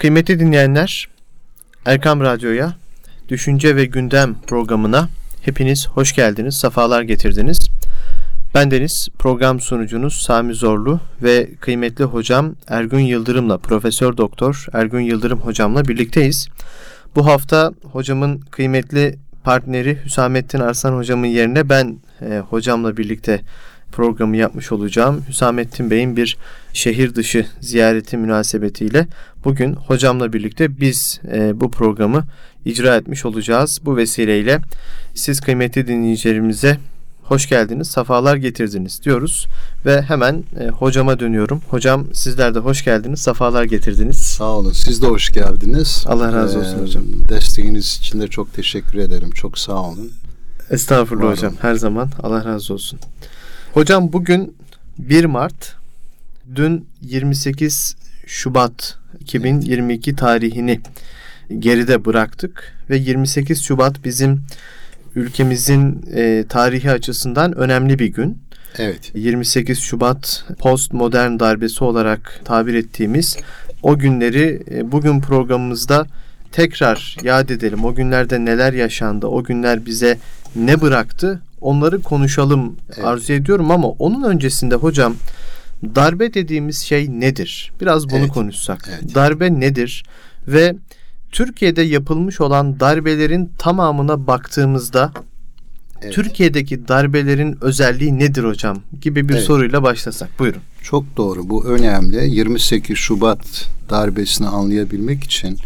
Kıymetli dinleyenler, Erkam Radyo'ya, Düşünce ve Gündem programına hepiniz hoş geldiniz, sefalar getirdiniz. Ben Deniz, program sunucunuz Sami Zorlu ve kıymetli hocam Ergün Yıldırım'la, Profesör Doktor Ergün Yıldırım hocamla birlikteyiz. Bu hafta hocamın kıymetli partneri Hüsamettin Arslan hocamın yerine ben e, hocamla birlikte programı yapmış olacağım. Hüsamettin Bey'in bir şehir dışı ziyareti münasebetiyle bugün hocamla birlikte biz e, bu programı icra etmiş olacağız. Bu vesileyle siz kıymetli dinleyicilerimize hoş geldiniz, safalar getirdiniz diyoruz ve hemen e, hocama dönüyorum. Hocam sizler de hoş geldiniz, safalar getirdiniz. Sağ olun. Siz de hoş geldiniz. Allah razı olsun ee, hocam. Desteğiniz için de çok teşekkür ederim. Çok sağ olun. Estağfurullah Var hocam. Olun. Her zaman Allah razı olsun. Hocam bugün 1 Mart, dün 28 Şubat 2022 tarihini geride bıraktık ve 28 Şubat bizim ülkemizin e, tarihi açısından önemli bir gün. Evet. 28 Şubat postmodern darbesi olarak tabir ettiğimiz o günleri e, bugün programımızda tekrar yad edelim. O günlerde neler yaşandı, o günler bize ne bıraktı onları konuşalım evet. arzu ediyorum ama onun öncesinde hocam darbe dediğimiz şey nedir? Biraz bunu evet. konuşsak. Evet. Darbe nedir? Ve Türkiye'de yapılmış olan darbelerin tamamına baktığımızda evet. Türkiye'deki darbelerin özelliği nedir hocam gibi bir evet. soruyla başlasak. Buyurun. Çok doğru. Bu önemli. 28 Şubat darbesini anlayabilmek için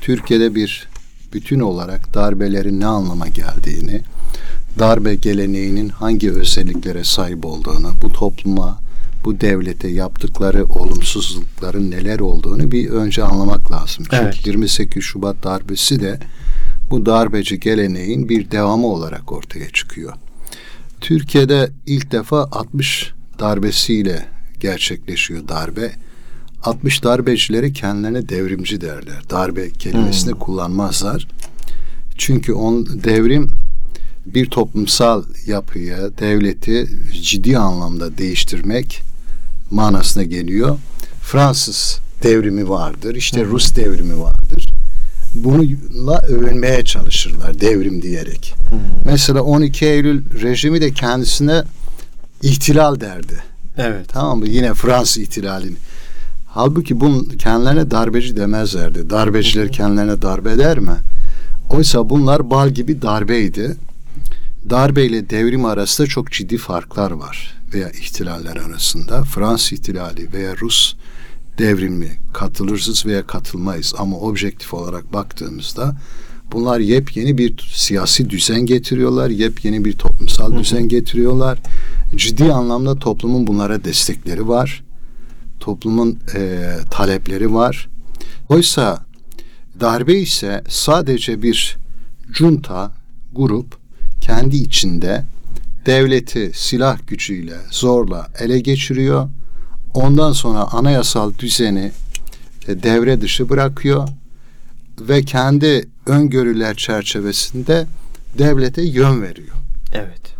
Türkiye'de bir bütün olarak darbelerin ne anlama geldiğini, darbe geleneğinin hangi özelliklere sahip olduğunu, bu topluma, bu devlete yaptıkları olumsuzlukların neler olduğunu bir önce anlamak lazım. Evet. Çünkü 28 Şubat darbesi de bu darbeci geleneğin bir devamı olarak ortaya çıkıyor. Türkiye'de ilk defa 60 darbesiyle gerçekleşiyor darbe. 60 darbecileri kendilerine devrimci derler. Darbe kelimesini hmm. kullanmazlar. Çünkü on devrim bir toplumsal yapıyı, devleti ciddi anlamda değiştirmek manasına geliyor. Fransız devrimi vardır, işte Rus devrimi vardır. Bununla övünmeye çalışırlar devrim diyerek. Hı. Mesela 12 Eylül rejimi de kendisine ihtilal derdi. Evet. Tamam mı? Yine Fransız ihtilalini. Halbuki bunun kendilerine darbeci demezlerdi. Darbeciler kendilerine darbe der mi? Oysa bunlar bal gibi darbeydi darbe ile devrim arasında çok ciddi farklar var veya ihtilaller arasında. Fransız ihtilali veya Rus devrimi katılırsız veya katılmayız ama objektif olarak baktığımızda bunlar yepyeni bir siyasi düzen getiriyorlar, yepyeni bir toplumsal düzen getiriyorlar. Ciddi anlamda toplumun bunlara destekleri var. Toplumun e, talepleri var. Oysa darbe ise sadece bir junta, grup kendi içinde devleti silah gücüyle zorla ele geçiriyor. Ondan sonra anayasal düzeni e, devre dışı bırakıyor ve kendi öngörüler çerçevesinde devlete yön veriyor. Evet.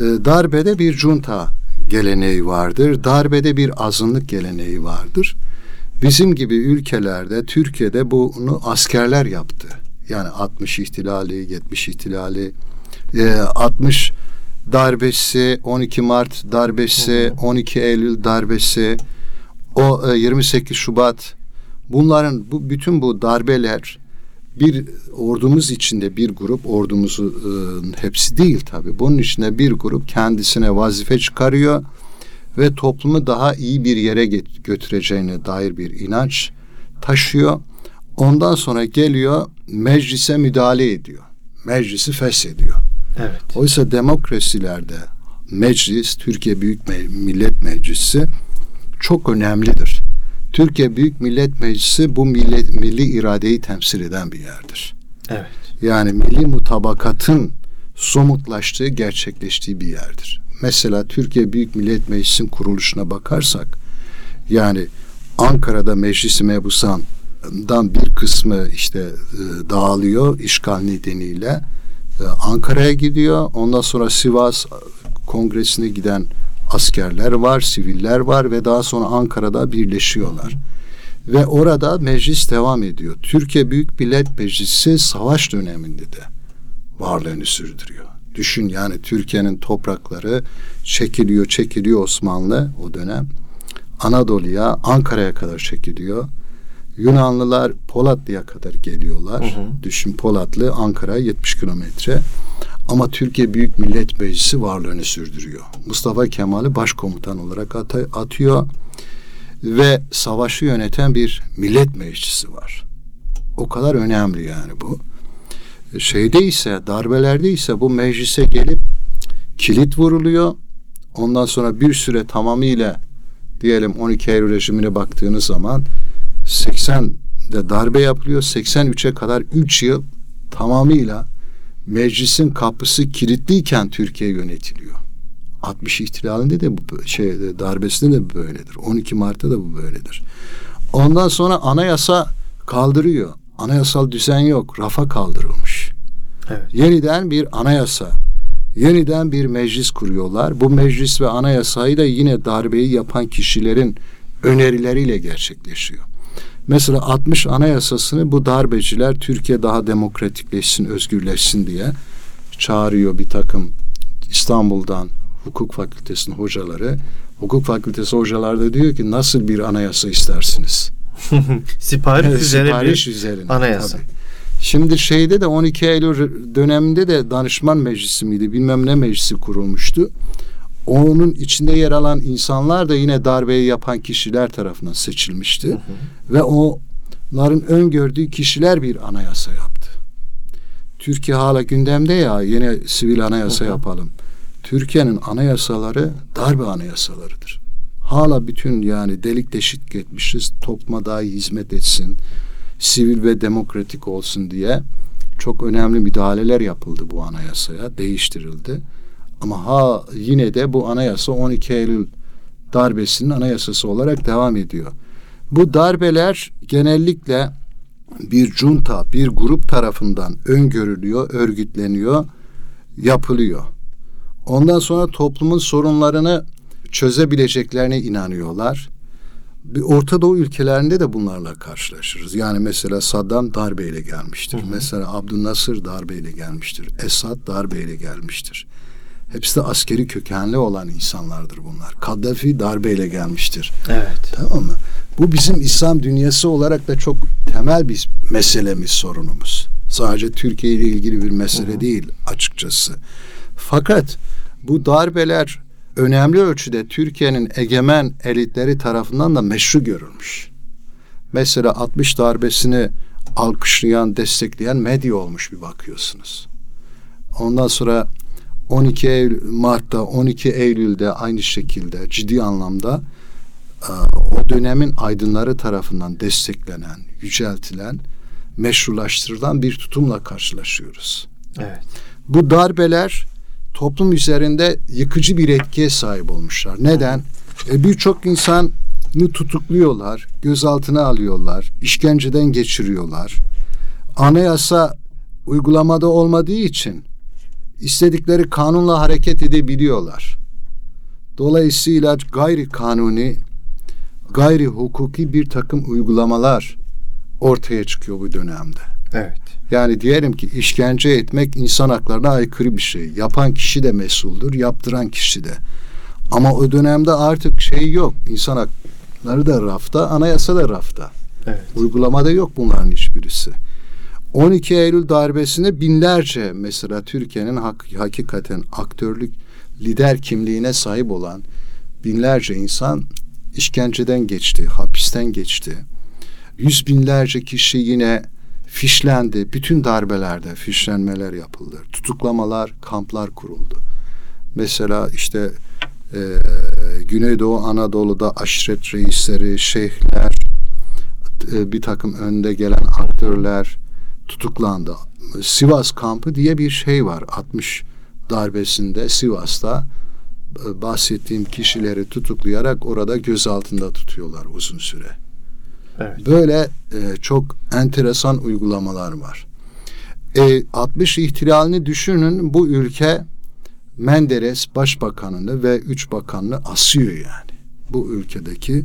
E, darbede bir junta geleneği vardır. Darbede bir azınlık geleneği vardır. Bizim gibi ülkelerde Türkiye'de bunu askerler yaptı. Yani 60 ihtilali, 70 ihtilali, e, ee, 60 darbesi, 12 Mart darbesi, 12 Eylül darbesi, o e, 28 Şubat bunların bu bütün bu darbeler bir ordumuz içinde bir grup ordumuzu e, hepsi değil tabi bunun içinde bir grup kendisine vazife çıkarıyor ve toplumu daha iyi bir yere götüreceğine dair bir inanç taşıyor. Ondan sonra geliyor meclise müdahale ediyor. Meclisi feshediyor. Evet. Oysa demokrasilerde meclis, Türkiye Büyük Millet Meclisi çok önemlidir. Türkiye Büyük Millet Meclisi bu millet, milli iradeyi temsil eden bir yerdir. Evet. Yani milli mutabakatın somutlaştığı, gerçekleştiği bir yerdir. Mesela Türkiye Büyük Millet Meclisi'nin kuruluşuna bakarsak, yani Ankara'da Meclis-i Mebusan'dan bir kısmı işte e, dağılıyor işgal nedeniyle Ankara'ya gidiyor. Ondan sonra Sivas Kongresi'ne giden askerler var, siviller var ve daha sonra Ankara'da birleşiyorlar. Ve orada meclis devam ediyor. Türkiye Büyük Millet Meclisi savaş döneminde de varlığını sürdürüyor. Düşün yani Türkiye'nin toprakları çekiliyor, çekiliyor Osmanlı o dönem. Anadolu'ya, Ankara'ya kadar çekiliyor. Yunanlılar Polatlı'ya kadar geliyorlar. Hı hı. Düşün Polatlı Ankara 70 kilometre. Ama Türkiye Büyük Millet Meclisi varlığını sürdürüyor. Mustafa Kemal'i başkomutan olarak at- atıyor ve savaşı yöneten bir millet meclisi var. O kadar önemli yani bu. Şeyde ise darbelerde ise bu meclise gelip kilit vuruluyor. Ondan sonra bir süre tamamıyla diyelim 12 Eylül rejimine baktığınız zaman 80'de darbe yapılıyor. 83'e kadar 3 yıl tamamıyla meclisin kapısı kilitliyken Türkiye yönetiliyor. 60 ihtilalinde de bu şey darbesinde de bu böyledir. 12 Mart'ta da bu böyledir. Ondan sonra anayasa kaldırıyor. Anayasal düzen yok. Rafa kaldırılmış. Evet. Yeniden bir anayasa, yeniden bir meclis kuruyorlar. Bu meclis ve anayasayı da yine darbeyi yapan kişilerin önerileriyle gerçekleşiyor. Mesela 60 anayasasını bu darbeciler Türkiye daha demokratikleşsin, özgürleşsin diye çağırıyor bir takım İstanbul'dan hukuk fakültesinin hocaları. Hukuk fakültesi hocaları da diyor ki nasıl bir anayasa istersiniz? Sipariş üzerine Sipariş bir üzerine, anayasa. Tabii. Şimdi şeyde de 12 Eylül döneminde de danışman meclisi miydi bilmem ne meclisi kurulmuştu. Onun içinde yer alan insanlar da yine darbeyi yapan kişiler tarafından seçilmişti. Hı hı. Ve onların öngördüğü kişiler bir anayasa yaptı. Türkiye hala gündemde ya yine sivil anayasa hı hı. yapalım. Türkiye'nin anayasaları darbe anayasalarıdır. Hala bütün yani delik deşik etmişiz. Topluma daha iyi hizmet etsin. Sivil ve demokratik olsun diye çok önemli müdahaleler yapıldı bu anayasaya. Değiştirildi. Ama ha yine de bu anayasa 12 Eylül darbesinin anayasası olarak devam ediyor. Bu darbeler genellikle bir junta, bir grup tarafından öngörülüyor, örgütleniyor, yapılıyor. Ondan sonra toplumun sorunlarını çözebileceklerine inanıyorlar. Bir Orta Doğu ülkelerinde de bunlarla karşılaşırız. Yani mesela Saddam darbeyle gelmiştir. Hı hı. Mesela Abdülnasır darbeyle gelmiştir. Esad darbeyle gelmiştir. Hepsi de askeri kökenli olan insanlardır bunlar. Kaddafi darbeyle gelmiştir. Evet. Tamam mı? Bu bizim İslam dünyası olarak da çok temel bir meselemiz, sorunumuz. Sadece Türkiye ile ilgili bir mesele Hı-hı. değil açıkçası. Fakat bu darbeler önemli ölçüde Türkiye'nin egemen elitleri tarafından da meşru görülmüş. Mesela 60 darbesini alkışlayan, destekleyen medya olmuş bir bakıyorsunuz. Ondan sonra 12 Eylül, Mart'ta 12 Eylül'de aynı şekilde ciddi anlamda e, o dönemin aydınları tarafından desteklenen, yüceltilen, meşrulaştırılan bir tutumla karşılaşıyoruz. Evet. Bu darbeler toplum üzerinde yıkıcı bir etkiye sahip olmuşlar. Neden? E, Birçok insanı tutukluyorlar, gözaltına alıyorlar, işkenceden geçiriyorlar. Anayasa uygulamada olmadığı için istedikleri kanunla hareket edebiliyorlar. Dolayısıyla gayri kanuni, gayri hukuki bir takım uygulamalar ortaya çıkıyor bu dönemde. Evet. Yani diyelim ki işkence etmek insan haklarına aykırı bir şey. Yapan kişi de mesuldür, yaptıran kişi de. Ama o dönemde artık şey yok. İnsan hakları da rafta, anayasa da rafta. Evet. Uygulamada yok bunların hiçbirisi. 12 Eylül darbesinde binlerce mesela Türkiye'nin hak, hakikaten aktörlük lider kimliğine sahip olan binlerce insan işkenceden geçti, hapisten geçti. Yüz binlerce kişi yine fişlendi. Bütün darbelerde fişlenmeler yapıldı. Tutuklamalar, kamplar kuruldu. Mesela işte e, Güneydoğu Anadolu'da aşiret reisleri, şeyhler, e, bir takım önde gelen aktörler, tutuklandı. Sivas kampı diye bir şey var. 60 darbesinde Sivas'ta e, bahsettiğim kişileri tutuklayarak orada gözaltında tutuyorlar uzun süre. Evet. Böyle e, çok enteresan uygulamalar var. E, 60 ihtilalini düşünün bu ülke Menderes başbakanını ve üç bakanını asıyor yani. Bu ülkedeki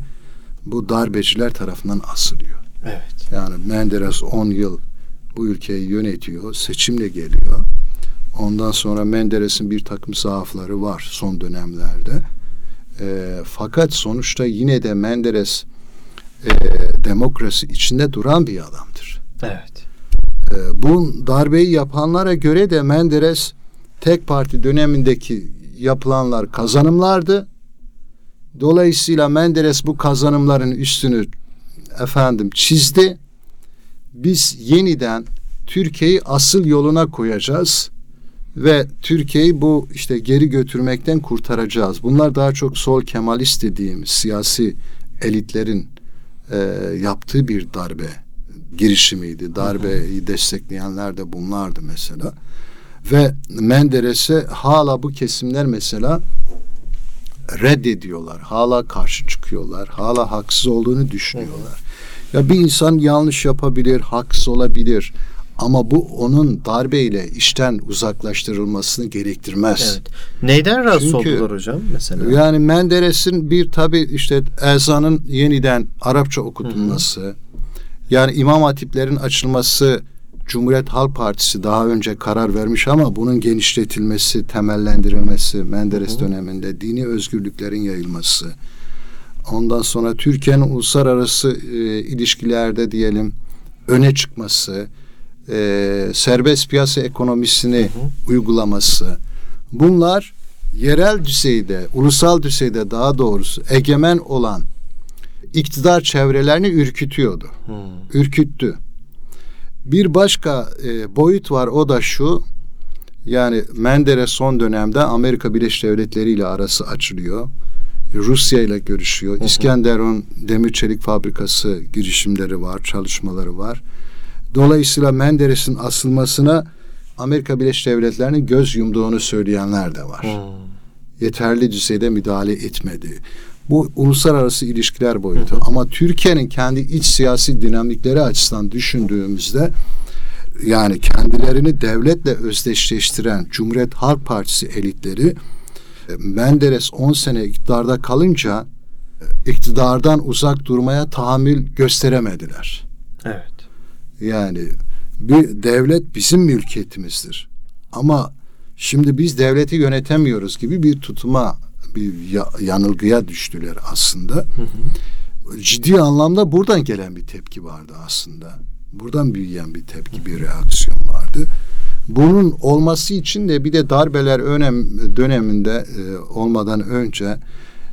bu darbeciler tarafından asılıyor. Evet. Yani Menderes 10 yıl bu ülkeyi yönetiyor, seçimle geliyor. Ondan sonra Menderes'in bir takım zaafları var son dönemlerde. E, fakat sonuçta yine de Menderes e, demokrasi içinde duran bir adamdır. Evet. E, bu darbeyi yapanlara göre de Menderes tek parti dönemindeki yapılanlar kazanımlardı. Dolayısıyla Menderes bu kazanımların üstünü efendim çizdi. Biz yeniden Türkiye'yi asıl yoluna koyacağız ve Türkiye'yi bu işte geri götürmekten kurtaracağız. Bunlar daha çok sol Kemalist dediğimiz siyasi elitlerin e, yaptığı bir darbe girişimiydi. Darbeyi destekleyenler de bunlardı mesela. Ve Menderes'e hala bu kesimler mesela reddediyorlar. Hala karşı çıkıyorlar. Hala haksız olduğunu düşünüyorlar. Ya bir insan yanlış yapabilir, haksız olabilir. Ama bu onun darbeyle işten uzaklaştırılmasını gerektirmez. Evet. Neyden rahatsız Çünkü- oldular hocam mesela? Yani Menderes'in bir tabi işte ezanın yeniden Arapça okutulması, yani İmam Hatiplerin açılması Cumhuriyet Halk Partisi daha önce karar vermiş ama bunun genişletilmesi, temellendirilmesi Menderes döneminde dini özgürlüklerin yayılması. Ondan sonra Türkiye'nin uluslararası e, ilişkilerde diyelim öne çıkması, e, serbest piyasa ekonomisini uygulaması. Bunlar yerel düzeyde, ulusal düzeyde daha doğrusu egemen olan iktidar çevrelerini ürkütüyordu. Hmm. Ürküttü. Bir başka e, boyut var o da şu. Yani Menderes son dönemde Amerika Birleşik Devletleri ile arası açılıyor. Rusya ile görüşüyor. İskenderun demir çelik fabrikası girişimleri var, çalışmaları var. Dolayısıyla Menderes'in asılmasına Amerika Birleşik Devletleri'nin göz yumduğunu söyleyenler de var yeterli düzeyde müdahale etmedi. Bu uluslararası ilişkiler boyutu. Ama Türkiye'nin kendi iç siyasi dinamikleri açısından düşündüğümüzde yani kendilerini devletle özdeşleştiren Cumhuriyet Halk Partisi elitleri Menderes 10 sene iktidarda kalınca e, iktidardan uzak durmaya tahammül gösteremediler. Evet. Yani bir devlet bizim mülkiyetimizdir. Ama şimdi biz devleti yönetemiyoruz gibi bir tutuma, bir ya- yanılgıya düştüler aslında. Ciddi anlamda buradan gelen bir tepki vardı aslında. Buradan büyüyen bir tepki, bir reaksiyon vardı. Bunun olması için de bir de darbeler önem döneminde e, olmadan önce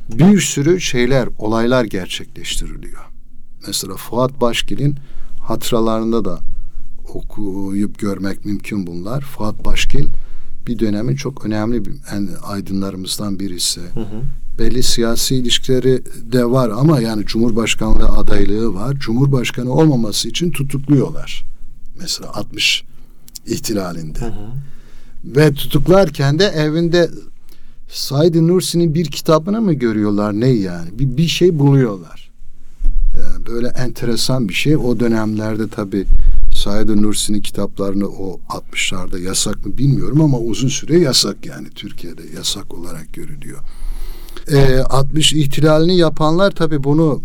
bir sürü şeyler, olaylar gerçekleştiriliyor. Mesela Fuat Başgil'in hatıralarında da okuyup görmek mümkün bunlar. Fuat Başgil bir dönemin çok önemli bir, en aydınlarımızdan birisi. Hı hı. Belli siyasi ilişkileri de var ama yani Cumhurbaşkanlığı adaylığı var. Cumhurbaşkanı olmaması için tutukluyorlar. Mesela 60 ihtilalinde. Hı hı. Ve tutuklarken de evinde Said Nursi'nin bir kitabını mı görüyorlar ne yani? Bir, bir şey buluyorlar. Yani böyle enteresan bir şey. O dönemlerde tabi Said Nursi'nin kitaplarını o 60'larda yasak mı bilmiyorum ama uzun süre yasak yani Türkiye'de yasak olarak görülüyor. Ee, 60 ihtilalini yapanlar tabi bunu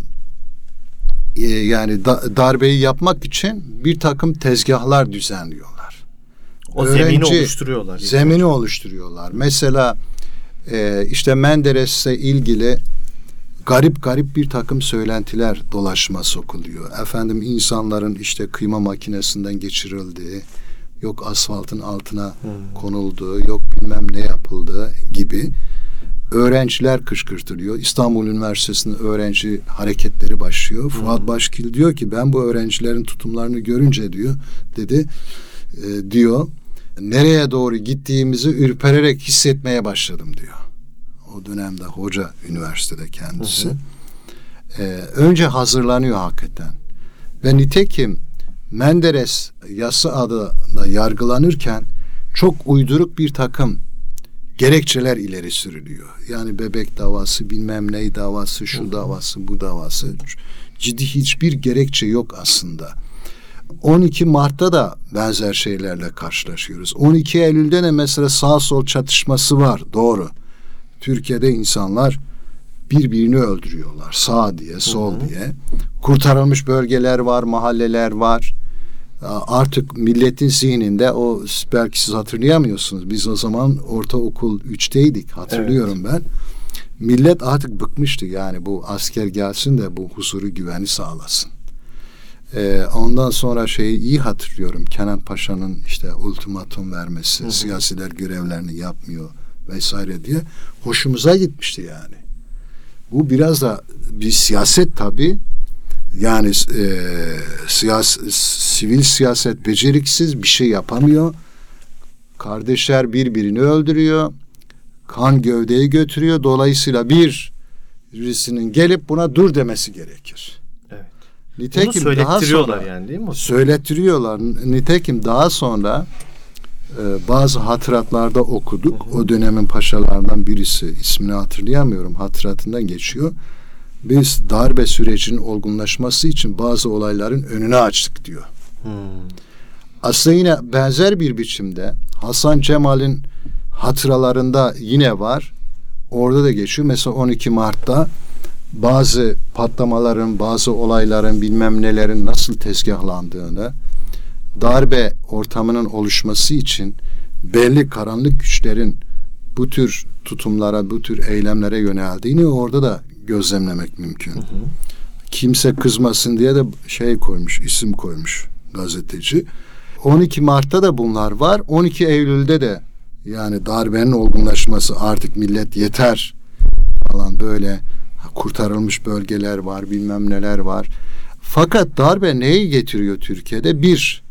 e, yani da- darbeyi yapmak için bir takım tezgahlar düzenliyorlar O zemini Öğrenci- oluşturuyorlar. zemini oluşturuyorlar. Mesela e, işte Menderes'le ilgili garip garip bir takım söylentiler dolaşıma sokuluyor. Efendim insanların işte kıyma makinesinden geçirildiği, yok asfaltın altına konulduğu, yok bilmem ne yapıldığı gibi öğrenciler kışkırtılıyor. İstanbul Üniversitesi'nin öğrenci hareketleri başlıyor. Fuat Başkil diyor ki ben bu öğrencilerin tutumlarını görünce diyor dedi e, diyor nereye doğru gittiğimizi ürpererek hissetmeye başladım diyor. O dönemde hoca üniversitede kendisi. Ee, önce hazırlanıyor hakikaten. Ve nitekim Menderes yasa adına yargılanırken çok uyduruk bir takım gerekçeler ileri sürülüyor. Yani bebek davası, bilmem ne davası, şu davası, bu davası. Ciddi hiçbir gerekçe yok aslında. 12 Mart'ta da benzer şeylerle karşılaşıyoruz. 12 Eylül'de de mesela sağ sol çatışması var. Doğru. Türkiye'de insanlar birbirini öldürüyorlar. Sağ diye, sol hı hı. diye. Kurtarılmış bölgeler var, mahalleler var. Artık milletin zihninde o belki siz hatırlayamıyorsunuz. Biz o zaman ortaokul 3'teydik hatırlıyorum evet. ben. Millet artık bıkmıştı yani bu asker gelsin de bu huzuru güveni sağlasın. Ee, ondan sonra şeyi iyi hatırlıyorum. Kenan Paşa'nın işte ultimatum vermesi, hı hı. siyasiler görevlerini yapmıyor vesaire diye hoşumuza gitmişti yani. Bu biraz da bir siyaset tabii. Yani e, siyas, sivil siyaset beceriksiz bir şey yapamıyor. Kardeşler birbirini öldürüyor. Kan gövdeyi götürüyor. Dolayısıyla bir birisinin gelip buna dur demesi gerekir. Nitekim Bunu daha sonra, yani değil mi? Söylettiriyorlar. Nitekim daha sonra e, bazı hatıratlarda okuduk. Hı hı. O dönemin paşalarından birisi ismini hatırlayamıyorum. Hatıratından geçiyor. Biz darbe sürecinin olgunlaşması için bazı olayların önünü açtık diyor. Hmm. Aslında yine benzer bir biçimde Hasan Cemal'in hatıralarında yine var. Orada da geçiyor. Mesela 12 Mart'ta bazı patlamaların, bazı olayların bilmem nelerin nasıl tezgahlandığını, darbe ortamının oluşması için belli karanlık güçlerin bu tür tutumlara, bu tür eylemlere yöneldiğini orada da gözlemlemek mümkün. Hı hı. Kimse kızmasın diye de şey koymuş, isim koymuş gazeteci. 12 Mart'ta da bunlar var. 12 Eylül'de de yani darbenin olgunlaşması artık millet yeter falan böyle kurtarılmış bölgeler var bilmem neler var. Fakat darbe neyi getiriyor Türkiye'de? Bir,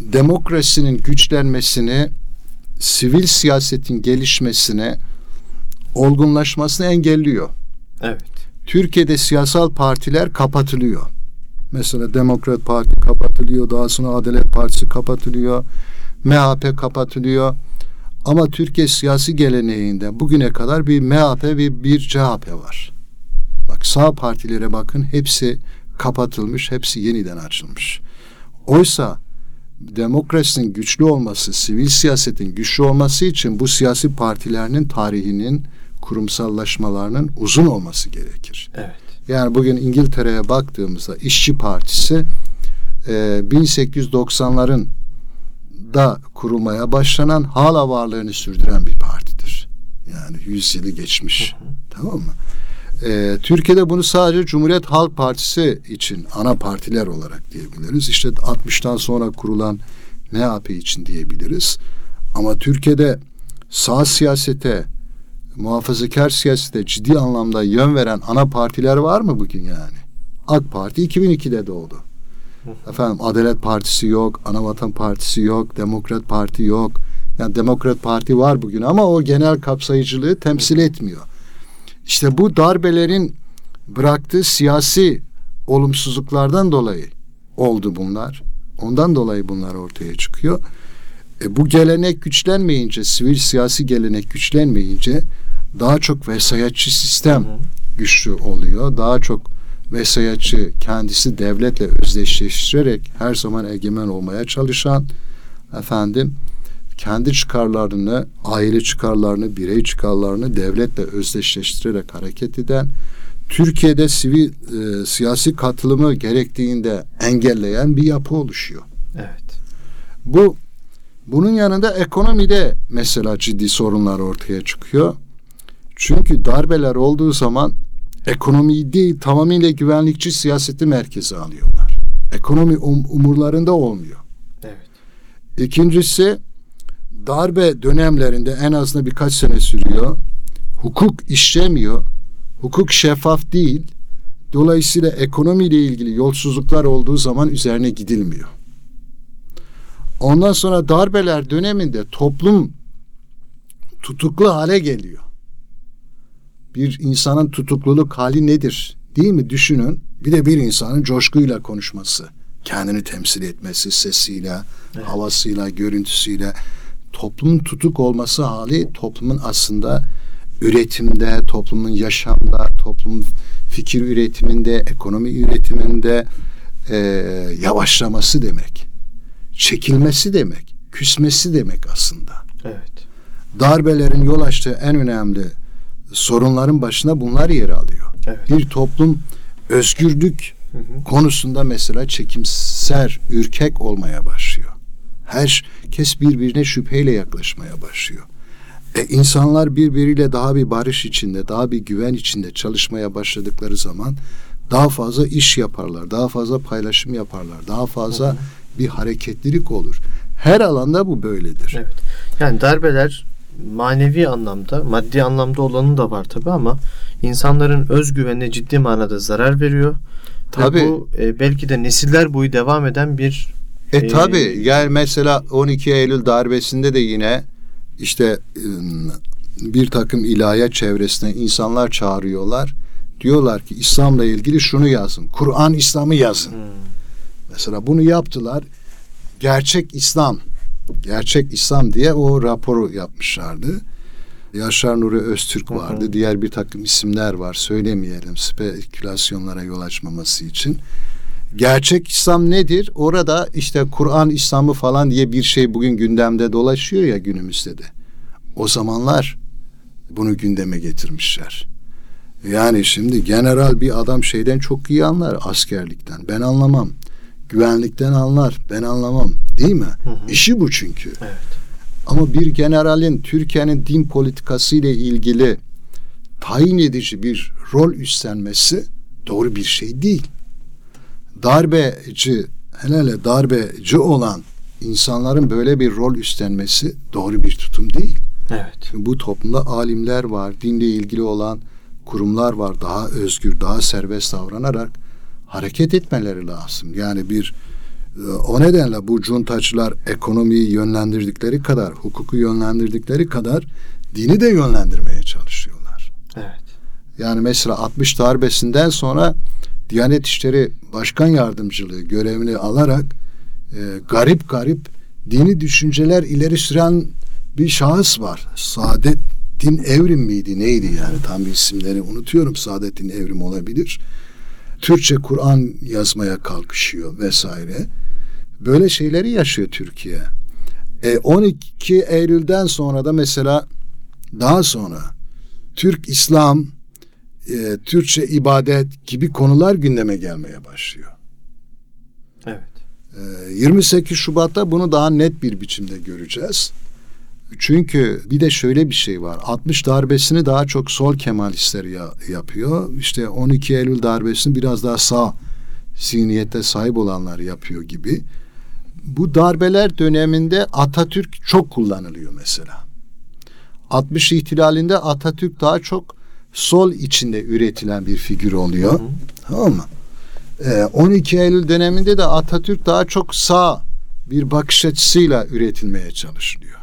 demokrasinin güçlenmesini, sivil siyasetin gelişmesine, olgunlaşmasını engelliyor. Evet. Türkiye'de siyasal partiler kapatılıyor. Mesela Demokrat Parti kapatılıyor, daha sonra Adalet Partisi kapatılıyor, MHP kapatılıyor. Ama Türkiye siyasi geleneğinde bugüne kadar bir MHP ve bir CHP var. Bak sağ partilere bakın hepsi kapatılmış, hepsi yeniden açılmış. Oysa demokrasinin güçlü olması, sivil siyasetin güçlü olması için bu siyasi partilerinin tarihinin kurumsallaşmalarının uzun olması gerekir. Evet. Yani bugün İngiltere'ye baktığımızda İşçi Partisi e, 1890'ların da kurulmaya başlanan hala varlığını sürdüren bir partidir. Yani yüz yılı geçmiş. Hı hı. Tamam mı? Ee, Türkiye'de bunu sadece Cumhuriyet Halk Partisi için ana partiler olarak diyebiliriz. İşte 60'tan sonra kurulan MHP için diyebiliriz. Ama Türkiye'de sağ siyasete, muhafazakar siyasete ciddi anlamda yön veren ana partiler var mı bugün yani? AK Parti 2002'de doğdu. Efendim Adalet Partisi yok, Anavatan Partisi yok, Demokrat Parti yok. Yani Demokrat Parti var bugün ama o genel kapsayıcılığı temsil etmiyor. İşte bu darbelerin bıraktığı siyasi olumsuzluklardan dolayı oldu bunlar. Ondan dolayı bunlar ortaya çıkıyor. E, bu gelenek güçlenmeyince, sivil siyasi gelenek güçlenmeyince daha çok vesayetçi sistem güçlü oluyor. Daha çok vesayetçi kendisi devletle özdeşleştirerek her zaman egemen olmaya çalışan efendim kendi çıkarlarını, aile çıkarlarını, birey çıkarlarını devletle özdeşleştirerek hareket eden, Türkiye'de sivil e, siyasi katılımı gerektiğinde engelleyen bir yapı oluşuyor. Evet. Bu bunun yanında ekonomide mesela ciddi sorunlar ortaya çıkıyor. Çünkü darbeler olduğu zaman ekonomiyi değil tamamıyla güvenlikçi siyaseti merkeze alıyorlar. Ekonomi um, umurlarında olmuyor. Evet. İkincisi darbe dönemlerinde en azından birkaç sene sürüyor. Hukuk işlemiyor. Hukuk şeffaf değil. Dolayısıyla ekonomiyle ilgili yolsuzluklar olduğu zaman üzerine gidilmiyor. Ondan sonra darbeler döneminde toplum tutuklu hale geliyor. Bir insanın tutukluluk hali nedir? Değil mi? Düşünün. Bir de bir insanın coşkuyla konuşması, kendini temsil etmesi, sesiyle, evet. havasıyla, görüntüsüyle toplumun tutuk olması hali toplumun aslında üretimde, toplumun yaşamda, toplumun fikir üretiminde, ekonomi üretiminde e, yavaşlaması demek. Çekilmesi demek. Küsmesi demek aslında. Evet. Darbelerin yol açtığı en önemli sorunların başına bunlar yer alıyor. Evet. Bir toplum özgürlük Hı hı. konusunda mesela çekimser, ürkek olmaya başlıyor. Herkes birbirine şüpheyle yaklaşmaya başlıyor. E, insanlar birbiriyle daha bir barış içinde, daha bir güven içinde çalışmaya başladıkları zaman daha fazla iş yaparlar, daha fazla paylaşım yaparlar, daha fazla bir hareketlilik olur. Her alanda bu böyledir. Evet. Yani darbeler manevi anlamda, maddi anlamda olanı da var tabi ama insanların özgüvenine ciddi manada zarar veriyor. Tabii. Ve bu e, belki de nesiller boyu devam eden bir E Ee, tabi yani mesela 12 Eylül darbesinde de yine işte bir takım ilahiyat çevresine insanlar çağırıyorlar. Diyorlar ki İslam'la ilgili şunu yazın. Kur'an İslam'ı yazın. Hmm. Mesela bunu yaptılar. Gerçek İslam, gerçek İslam diye o raporu yapmışlardı. Yaşar Nuri Öztürk Hı hı. vardı. Diğer bir takım isimler var. Söylemeyelim spekülasyonlara yol açmaması için. Gerçek İslam nedir? Orada işte Kur'an İslam'ı falan diye bir şey bugün gündemde dolaşıyor ya günümüzde de. O zamanlar bunu gündeme getirmişler. Yani şimdi general bir adam şeyden çok iyi anlar askerlikten. Ben anlamam. Güvenlikten anlar. Ben anlamam. Değil mi? Hı hı. İşi bu çünkü. Evet. Ama bir generalin Türkiye'nin din politikası ile ilgili tayin edici bir rol üstlenmesi doğru bir şey değil. Darbeci, hele hele darbeci olan insanların böyle bir rol üstlenmesi doğru bir tutum değil. Evet. Bu toplumda alimler var, dinle ilgili olan kurumlar var. Daha özgür, daha serbest davranarak hareket etmeleri lazım. Yani bir o nedenle bu cuntacılar ekonomiyi yönlendirdikleri kadar, hukuku yönlendirdikleri kadar dini de yönlendirmeye çalışıyorlar. Evet. Yani mesela 60 darbesinden sonra Diyanet İşleri Başkan Yardımcılığı görevini alarak e, garip garip dini düşünceler ileri süren bir şahıs var. Saadettin Evrim miydi neydi yani tam bir isimleri unutuyorum. Saadettin Evrim olabilir. Türkçe Kur'an yazmaya kalkışıyor vesaire. Böyle şeyleri yaşıyor Türkiye. E, 12 Eylül'den sonra da mesela daha sonra Türk İslam, e, Türkçe ibadet gibi konular gündeme gelmeye başlıyor. Evet. E, 28 Şubat'ta bunu daha net bir biçimde göreceğiz. Çünkü bir de şöyle bir şey var. 60 darbesini daha çok sol Kemalistler ya, yapıyor. İşte 12 Eylül darbesini biraz daha sağ zihniyette sahip olanlar yapıyor gibi. Bu darbeler döneminde Atatürk çok kullanılıyor mesela. 60 ihtilalinde Atatürk daha çok sol içinde üretilen bir figür oluyor. Hı hı. Tamam mı? Ee, 12 Eylül döneminde de Atatürk daha çok sağ bir bakış açısıyla üretilmeye çalışılıyor.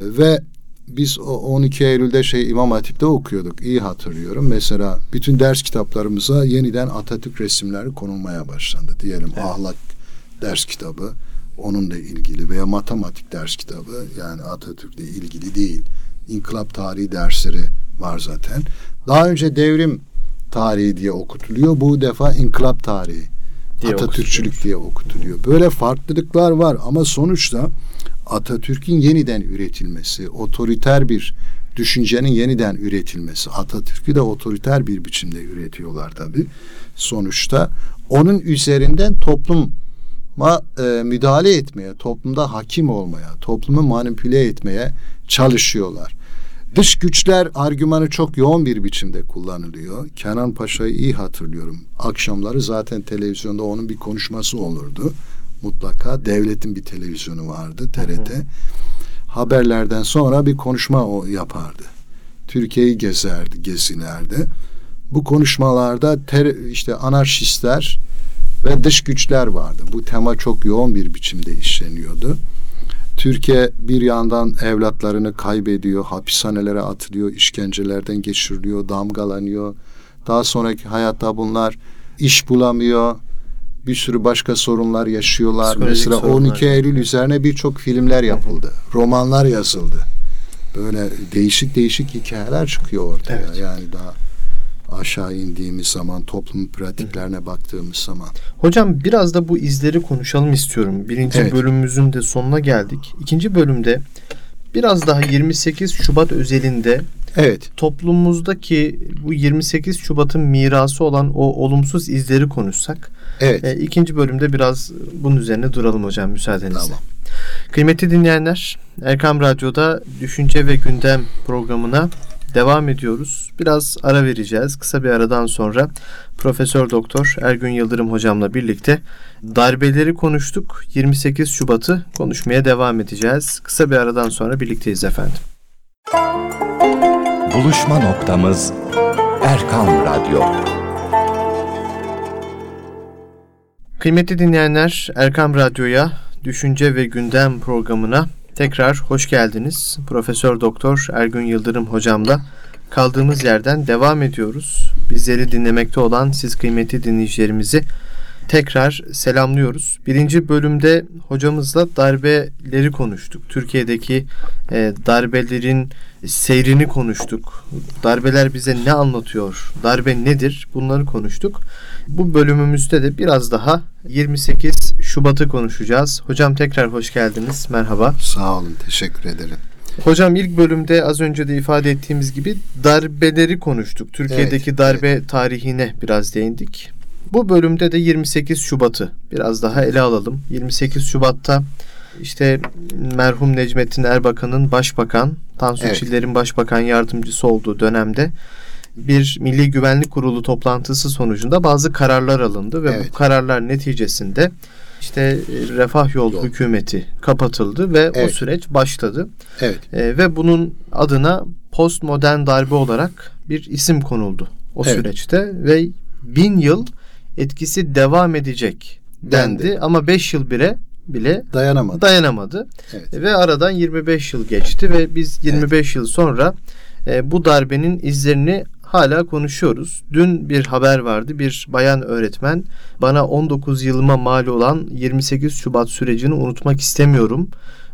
Ve biz o 12 Eylül'de şey İmam Hatip'te okuyorduk. İyi hatırlıyorum. Mesela bütün ders kitaplarımıza yeniden Atatürk resimleri konulmaya başlandı. Diyelim Evet. ahlak ders kitabı onunla ilgili veya matematik ders kitabı yani Atatürk'le ilgili değil. İnkılap tarihi dersleri var zaten. Daha önce devrim tarihi diye okutuluyor. Bu defa inkılap tarihi. Diye Atatürkçülük diye okutuluyor. Böyle farklılıklar var ama sonuçta Atatürk'ün yeniden üretilmesi, otoriter bir düşüncenin yeniden üretilmesi. Atatürk'ü de otoriter bir biçimde üretiyorlar tabii. Sonuçta onun üzerinden topluma e, müdahale etmeye, toplumda hakim olmaya, toplumu manipüle etmeye çalışıyorlar. Dış güçler argümanı çok yoğun bir biçimde kullanılıyor. Kenan Paşa'yı iyi hatırlıyorum. Akşamları zaten televizyonda onun bir konuşması olurdu. Mutlaka devletin bir televizyonu vardı TRT. Haberlerden sonra bir konuşma o yapardı. Türkiye'yi gezerdi, gezilerde. Bu konuşmalarda ter, işte anarşistler ve dış güçler vardı. Bu tema çok yoğun bir biçimde işleniyordu. Türkiye bir yandan evlatlarını kaybediyor, hapishanelere atılıyor, işkencelerden geçiriliyor, damgalanıyor. Daha sonraki hayatta bunlar iş bulamıyor, bir sürü başka sorunlar yaşıyorlar. Psikolojik Mesela sorunlar. 12 Eylül üzerine birçok filmler yapıldı, romanlar yazıldı. Böyle değişik değişik hikayeler çıkıyor ortaya. Evet. Yani daha aşağı indiğimiz zaman, toplum pratiklerine baktığımız zaman. Hocam biraz da bu izleri konuşalım istiyorum. Birinci Evet. bölümümüzün de sonuna geldik. İkinci bölümde biraz daha 28 Şubat özelinde Evet. Toplumumuzdaki bu 28 Şubat'ın mirası olan o olumsuz izleri konuşsak. Evet. E, ikinci bölümde biraz bunun üzerine duralım hocam müsaadenizle. Tamam. Kıymetli dinleyenler, Erkam Radyo'da Düşünce ve Gündem programına devam ediyoruz. Biraz ara vereceğiz. Kısa bir aradan sonra Profesör Doktor Ergün Yıldırım hocamla birlikte darbeleri konuştuk. 28 Şubat'ı konuşmaya devam edeceğiz. Kısa bir aradan sonra birlikteyiz efendim. Buluşma noktamız Erkam Radyo. Kıymetli dinleyenler, Erkam Radyo'ya Düşünce ve Gündem programına tekrar hoş geldiniz. Profesör Doktor Ergün Yıldırım hocamla kaldığımız yerden devam ediyoruz. Bizleri dinlemekte olan siz kıymetli dinleyicilerimizi tekrar selamlıyoruz. Birinci bölümde hocamızla darbeleri konuştuk. Türkiye'deki e, darbelerin seyrini konuştuk. Darbeler bize ne anlatıyor? Darbe nedir? Bunları konuştuk. Bu bölümümüzde de biraz daha 28 Şubat'ı konuşacağız. Hocam tekrar hoş geldiniz. Merhaba. Sağ olun. Teşekkür ederim. Hocam ilk bölümde az önce de ifade ettiğimiz gibi darbeleri konuştuk. Türkiye'deki Evet, darbe evet. tarihine biraz değindik. Bu bölümde de 28 Şubat'ı biraz daha ele alalım. 28 Şubat'ta işte merhum Necmettin Erbakan'ın başbakan, Tansu evet. Çiller'in başbakan yardımcısı olduğu dönemde bir Milli Güvenlik Kurulu toplantısı sonucunda bazı kararlar alındı ve evet. bu kararlar neticesinde işte Refah Yol, Yol. hükümeti kapatıldı ve evet. o süreç başladı. Evet. E, ve bunun adına postmodern darbe olarak bir isim konuldu o evet. süreçte ve bin yıl etkisi devam edecek dendi, dendi. ama 5 yıl bire bile dayanamadı. Dayanamadı. Evet. Ve aradan 25 yıl geçti ve biz 25 evet. yıl sonra e, bu darbenin izlerini hala konuşuyoruz. Dün bir haber vardı. Bir bayan öğretmen bana 19 yılıma mal olan 28 Şubat sürecini unutmak istemiyorum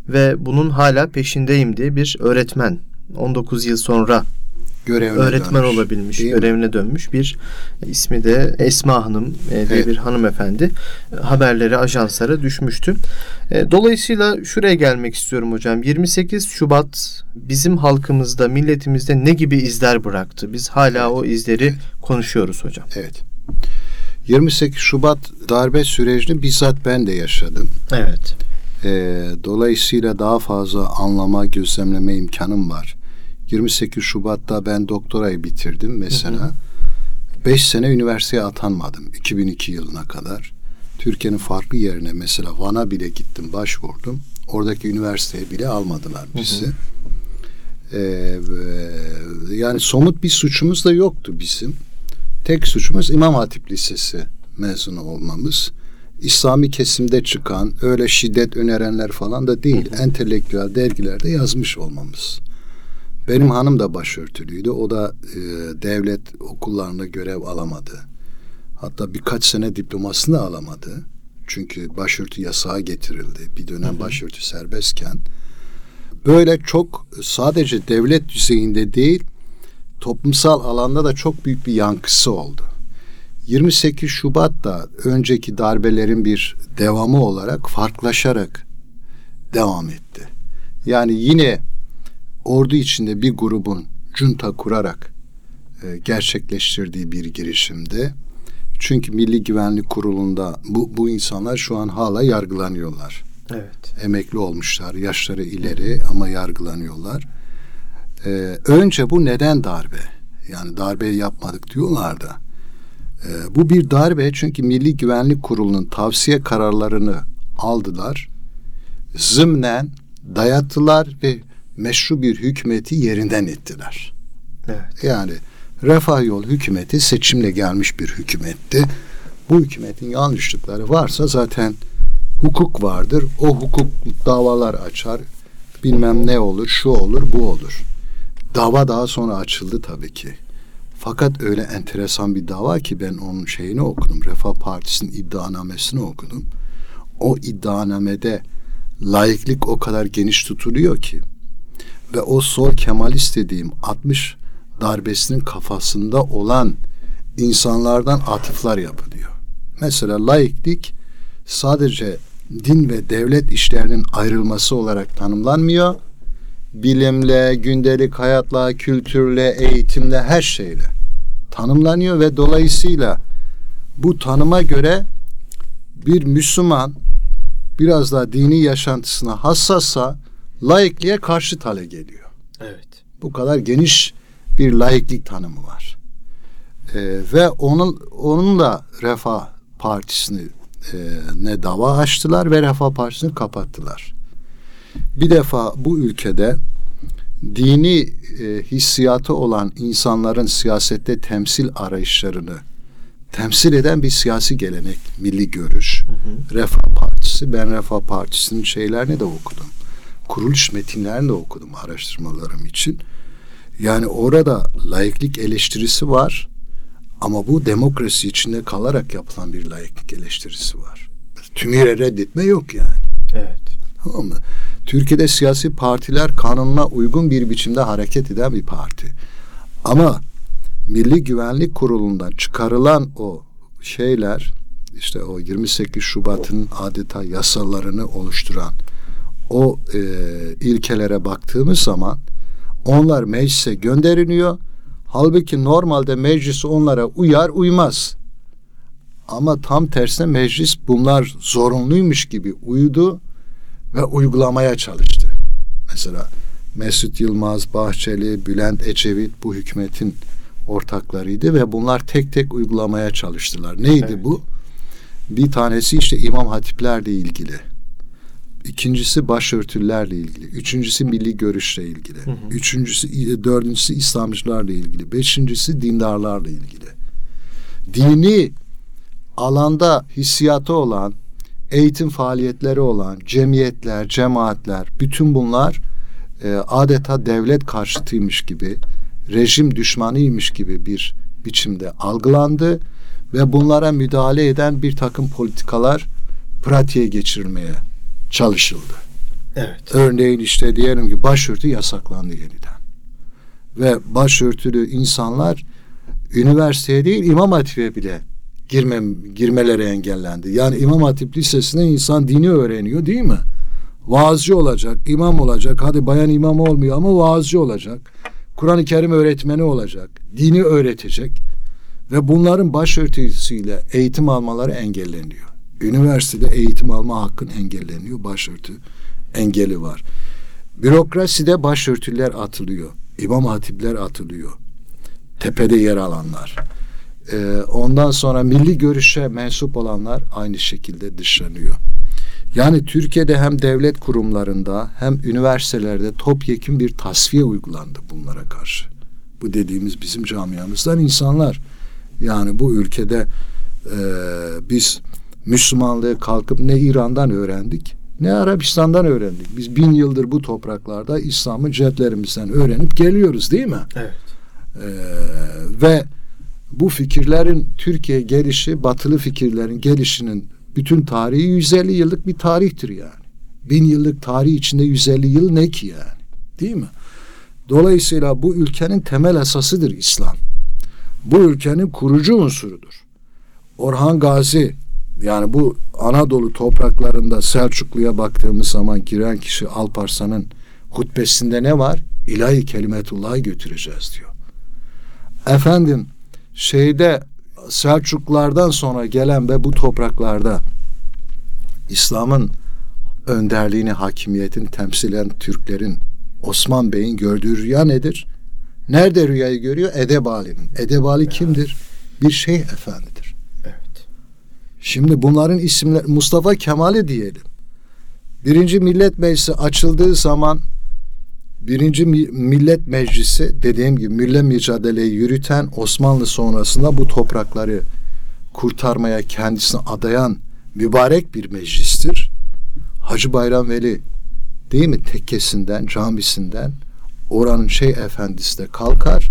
ve bunun hala peşindeyim diye bir öğretmen 19 yıl sonra görevine öğretmen dönmüş, olabilmiş, görevine dönmüş bir ismi de Esma Hanım e, diye evet. bir hanımefendi haberleri ajanslara düşmüştü. E, dolayısıyla şuraya gelmek istiyorum hocam. 28 Şubat bizim halkımızda, milletimizde ne gibi izler bıraktı? Biz hala evet. o izleri evet. konuşuyoruz hocam. Evet. 28 Şubat darbe sürecini bizzat ben de yaşadım. Evet. E, dolayısıyla daha fazla anlama, gözlemleme imkanım var. 28 Şubat'ta ben doktorayı bitirdim mesela. 5 sene üniversiteye atanmadım 2002 yılına kadar. Türkiye'nin farklı yerine mesela Van'a bile gittim başvurdum. Oradaki üniversiteye bile almadılar bizi. Hı hı. Ee, yani somut bir suçumuz da yoktu bizim. Tek suçumuz İmam Hatip Lisesi mezunu olmamız. İslami kesimde çıkan öyle şiddet önerenler falan da değil. Hı hı. Entelektüel dergilerde yazmış olmamız. Benim hanım da başörtülüydü. O da e, devlet okullarında görev alamadı. Hatta birkaç sene diplomasını da alamadı. Çünkü başörtü yasağı getirildi. Bir dönem hı hı. başörtü serbestken. Böyle çok sadece devlet düzeyinde değil, toplumsal alanda da çok büyük bir yankısı oldu. 28 Şubat da önceki darbelerin bir devamı olarak farklılaşarak devam etti. Yani yine ordu içinde bir grubun junta kurarak e, gerçekleştirdiği bir girişimdi. Çünkü Milli Güvenlik Kurulu'nda bu, bu insanlar şu an hala yargılanıyorlar. Evet. Emekli olmuşlar, yaşları ileri ama yargılanıyorlar. Ee, önce bu neden darbe? Yani darbe yapmadık diyorlar da. Ee, bu bir darbe çünkü Milli Güvenlik Kurulu'nun tavsiye kararlarını aldılar. Zımnen dayattılar ve meşru bir hükümeti yerinden ettiler. Evet. Yani Refah Yol hükümeti seçimle gelmiş bir hükümetti. Bu hükümetin yanlışlıkları varsa zaten hukuk vardır. O hukuk davalar açar. Bilmem ne olur, şu olur, bu olur. Dava daha sonra açıldı tabii ki. Fakat öyle enteresan bir dava ki ben onun şeyini okudum. Refah Partisi'nin iddianamesini okudum. O iddianamede layıklık o kadar geniş tutuluyor ki ve o sol Kemalist dediğim 60 darbesinin kafasında olan insanlardan atıflar yapılıyor. Mesela laiklik sadece din ve devlet işlerinin ayrılması olarak tanımlanmıyor. bilimle, gündelik hayatla, kültürle, eğitimle, her şeyle tanımlanıyor ve dolayısıyla bu tanıma göre bir Müslüman biraz daha dini yaşantısına hassassa laikliğe karşı hale geliyor. Evet. Bu kadar geniş bir laiklik tanımı var. Ee, ve onun onunla Refah Partisi'ni e, ne dava açtılar ve Refah Partisi'ni kapattılar. Bir defa bu ülkede dini e, hissiyatı olan insanların siyasette temsil arayışlarını temsil eden bir siyasi gelenek, milli görüş, Refah Partisi. Ben Refah Partisi'nin şeylerini de okudum. Kuruluş metinlerini de okudum araştırmalarım için. Yani orada laiklik eleştirisi var ama bu demokrasi içinde kalarak yapılan bir laiklik eleştirisi var. Tümüyle reddetme yok yani. Evet. Tamam mı? Türkiye'de siyasi partiler kanununa uygun bir biçimde hareket eden bir parti. Ama Milli Güvenlik Kurulu'ndan çıkarılan o şeyler işte o 28 Şubat'ın adeta yasalarını oluşturan o e, ilkelere baktığımız zaman onlar meclise gönderiliyor. Halbuki normalde meclis onlara uyar uymaz. Ama tam tersine meclis bunlar zorunluymuş gibi uydu ve uygulamaya çalıştı. Mesela Mesut Yılmaz, Bahçeli, Bülent Ecevit bu hükümetin ortaklarıydı ve bunlar tek tek uygulamaya çalıştılar. Neydi Evet. bu? Bir tanesi işte imam hatiplerle ilgili. İkincisi başörtülerle ilgili. Üçüncüsü milli görüşle ilgili. hı. Üçüncüsü, dördüncüsü İslamcılarla ilgili. Beşincisi dindarlarla ilgili. Dini alanda hissiyatı olan, eğitim faaliyetleri olan, cemiyetler, cemaatler, bütün bunlar e, adeta devlet karşıtıymış gibi, rejim düşmanıymış gibi bir biçimde algılandı ve bunlara müdahale eden bir takım politikalar pratiğe geçirilmeye çalışıldı. Evet. Örneğin işte diyelim ki başörtü yasaklandı yeniden. Ve başörtülü insanlar üniversiteye değil İmam Hatip'e bile girmem, girmeleri engellendi. Yani İmam Hatip Lisesi'nde insan dini öğreniyor değil mi? Vaazcı olacak, imam olacak. Hadi bayan imam olmuyor ama vaazcı olacak. Kur'an-ı Kerim öğretmeni olacak. Dini öğretecek. Ve bunların başörtüsüyle eğitim almaları engelleniyor. Üniversitede eğitim alma hakkın engelleniyor. Başörtü engeli var. Bürokraside başörtüler atılıyor. İmam hatipler atılıyor. Tepede yer alanlar. Ee, ondan sonra milli görüşe mensup olanlar aynı şekilde dışlanıyor. Yani Türkiye'de hem devlet kurumlarında hem üniversitelerde topyekun bir tasfiye uygulandı bunlara karşı. Bu dediğimiz bizim camiamızdan insanlar. Yani bu ülkede e, biz Müslümanlığı kalkıp ne İran'dan öğrendik ne Arabistan'dan öğrendik. Biz bin yıldır bu topraklarda İslam'ı cedlerimizden öğrenip geliyoruz değil mi? Evet. Ee, ve bu fikirlerin Türkiye gelişi, batılı fikirlerin gelişinin bütün tarihi 150 yıllık bir tarihtir yani. Bin yıllık tarih içinde 150 yıl ne ki yani? Değil mi? Dolayısıyla bu ülkenin temel esasıdır İslam. Bu ülkenin kurucu unsurudur. Orhan Gazi yani bu Anadolu topraklarında Selçuklu'ya baktığımız zaman giren kişi Alparslan'ın hutbesinde ne var? İlahi kelimetullah'ı götüreceğiz diyor. Efendim şeyde Selçuklulardan sonra gelen ve bu topraklarda İslam'ın önderliğini, hakimiyetini temsil eden Türklerin Osman Bey'in gördüğü rüya nedir? Nerede rüyayı görüyor? Edebali'nin. Edebali kimdir? Bir şeyh efendidir. Şimdi bunların isimler Mustafa Kemal'i diyelim. Birinci Millet Meclisi açıldığı zaman Birinci Mi- Millet Meclisi dediğim gibi millet mücadeleyi yürüten Osmanlı sonrasında bu toprakları kurtarmaya kendisini adayan mübarek bir meclistir. Hacı Bayram Veli değil mi tekkesinden, camisinden oranın şey efendisi de kalkar.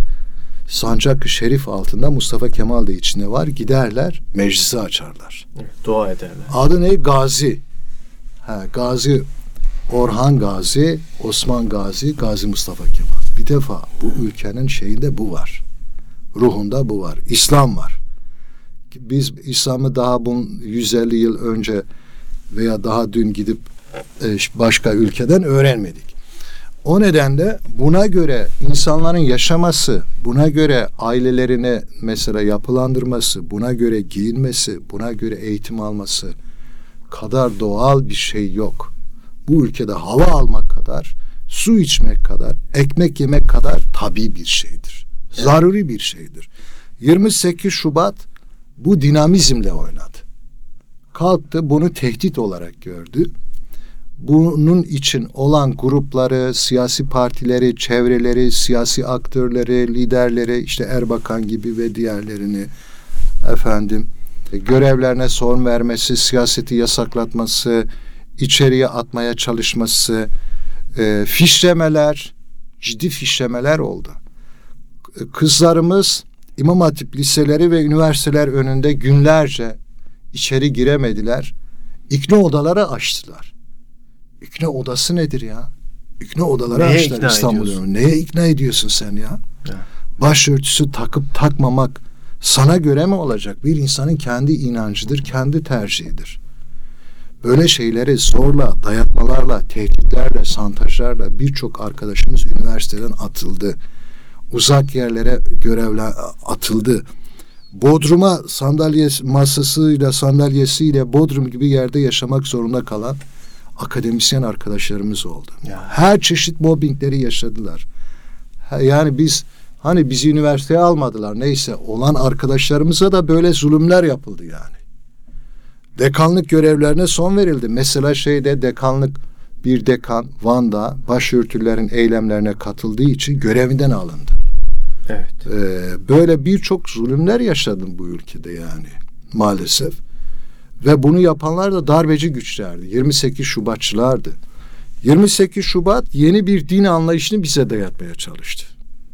Sancak-ı Şerif altında Mustafa Kemal de içinde var. Giderler, meclisi açarlar. evet. Dua ederler. Adı ne? Gazi. Ha, Gazi Orhan Gazi, Osman Gazi, Gazi Mustafa Kemal. Bir defa bu ülkenin şeyinde bu var. Ruhunda bu var. İslam var. Biz İslam'ı daha bunun 150 yıl önce veya daha dün gidip e, başka ülkeden öğrenmedik. O nedenle buna göre insanların yaşaması, buna göre ailelerine mesela yapılandırması, buna göre giyinmesi, buna göre eğitim alması kadar doğal bir şey yok. Bu ülkede hava almak kadar, su içmek kadar, ekmek yemek kadar tabi bir şeydir. Zaruri bir şeydir. 28 Şubat bu dinamizmle oynadı. Kalktı bunu tehdit olarak gördü bunun için olan grupları, siyasi partileri, çevreleri, siyasi aktörleri, liderleri işte Erbakan gibi ve diğerlerini efendim görevlerine son vermesi, siyaseti yasaklatması, içeriye atmaya çalışması, e, fişlemeler, ciddi fişlemeler oldu. Kızlarımız İmam Hatip liseleri ve üniversiteler önünde günlerce içeri giremediler. İkna odaları açtılar. İkna odası nedir ya? İkna odaları Neye açtılar İstanbul'da. Neye ikna ediyorsun sen ya? Ya. Başörtüsü takıp takmamak sana göre mi olacak? Bir insanın kendi inancıdır, kendi tercihidir. Böyle şeyleri zorla, dayatmalarla, tehditlerle, santajlarla birçok arkadaşımız üniversiteden atıldı. Uzak yerlere görevle atıldı. Bodrum'a sandalye masasıyla sandalyesiyle Bodrum gibi yerde yaşamak zorunda kalan akademisyen arkadaşlarımız oldu. Ya. Her çeşit mobbingleri yaşadılar. Yani biz hani bizi üniversiteye almadılar neyse olan arkadaşlarımıza da böyle zulümler yapıldı yani. Dekanlık görevlerine son verildi. Mesela şeyde dekanlık bir dekan Van'da başörtülerin eylemlerine katıldığı için görevinden alındı. Evet. Ee, böyle birçok zulümler yaşadım bu ülkede yani maalesef. Ve bunu yapanlar da darbeci güçlerdi. 28 Şubatçılardı. 28 Şubat yeni bir din anlayışını bize dayatmaya çalıştı.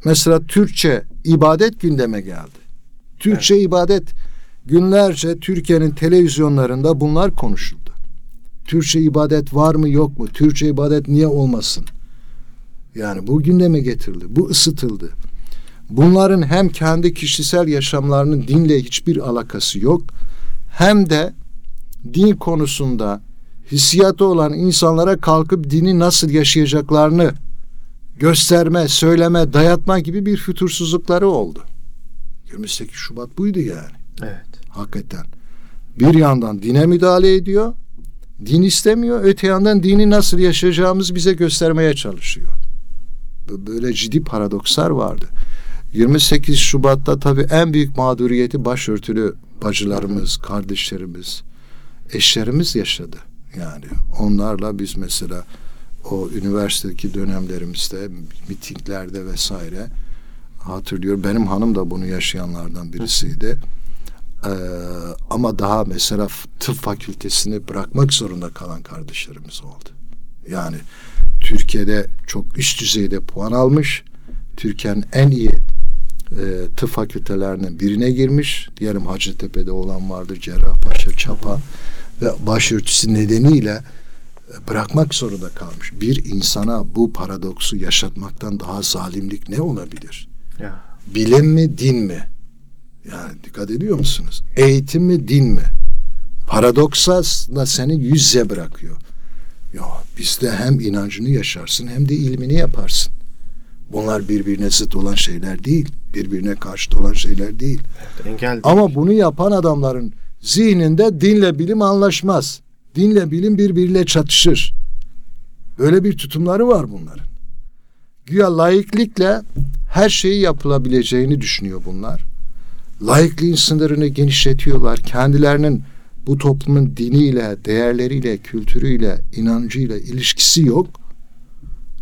Mesela Türkçe ibadet gündeme geldi. Türkçe ibadet günlerce Türkiye'nin televizyonlarında bunlar konuşuldu. Türkçe ibadet var mı yok mu? Türkçe ibadet niye olmasın? Yani bu gündeme getirildi. Bu ısıtıldı. Bunların hem kendi kişisel yaşamlarının dinle hiçbir alakası yok hem de din konusunda hissiyatı olan insanlara kalkıp dini nasıl yaşayacaklarını gösterme, söyleme, dayatma gibi bir fütursuzlukları oldu. 28 Şubat buydu yani Evet. hakikaten. Bir yandan dine müdahale ediyor, din istemiyor, öte yandan dini nasıl yaşayacağımız bize göstermeye çalışıyor. Böyle ciddi paradokslar vardı. 28 Şubat'ta tabii en büyük mağduriyeti başörtülü bacılarımız, kardeşlerimiz, eşlerimiz yaşadı. Yani onlarla biz mesela o üniversitedeki dönemlerimizde mitinglerde vesaire hatırlıyorum. Benim hanım da bunu yaşayanlardan birisiydi. Ee, ama daha mesela tıp fakültesini bırakmak zorunda kalan kardeşlerimiz oldu. Yani Türkiye'de çok üst düzeyde puan almış. Türkiye'nin en iyi e, tıp fakültelerinin birine girmiş. Diyelim Hacettepe'de olan vardır, Cerrahpaşa, Çapa ve başörtüsü nedeniyle e, bırakmak zorunda kalmış. Bir insana bu paradoksu yaşatmaktan daha zalimlik ne olabilir? Ya. Bilim mi, din mi? Yani dikkat ediyor musunuz? Eğitim mi, din mi? Paradoksa da seni yüz yüze bırakıyor. Ya bizde hem inancını yaşarsın hem de ilmini yaparsın. Bunlar birbirine zıt olan şeyler değil. Birbirine karşıt olan şeyler değil. evet. Engel. Ama bunu yapan adamların zihninde dinle bilim anlaşmaz. Dinle bilim birbiriyle çatışır. Böyle bir tutumları var bunların. Güya laiklikle her şeyi yapılabileceğini düşünüyor bunlar. Laikliğin sınırını genişletiyorlar. Kendilerinin bu toplumun diniyle, değerleriyle, kültürüyle, inancıyla ilişkisi yok.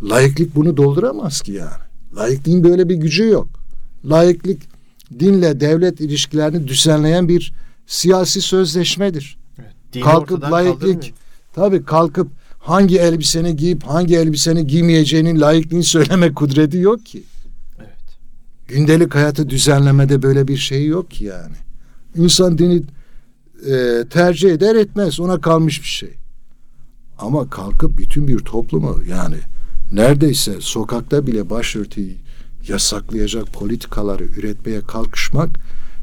Laiklik bunu dolduramaz ki yani. Laikliğin böyle bir gücü yok. Laiklik dinle devlet ilişkilerini düzenleyen bir siyasi sözleşmedir. Evet. Dini kalkıp laiklik tabii kalkıp hangi elbiseni giyip hangi elbiseni giymeyeceğinin laikliğini söyleme kudreti yok ki. Evet. Gündelik hayatı düzenlemede böyle bir şey yok ki yani. İnsan dini e, tercih eder etmez ona kalmış bir şey. Ama kalkıp bütün bir toplumu yani neredeyse sokakta bile başörtüyü yasaklayacak politikaları üretmeye kalkışmak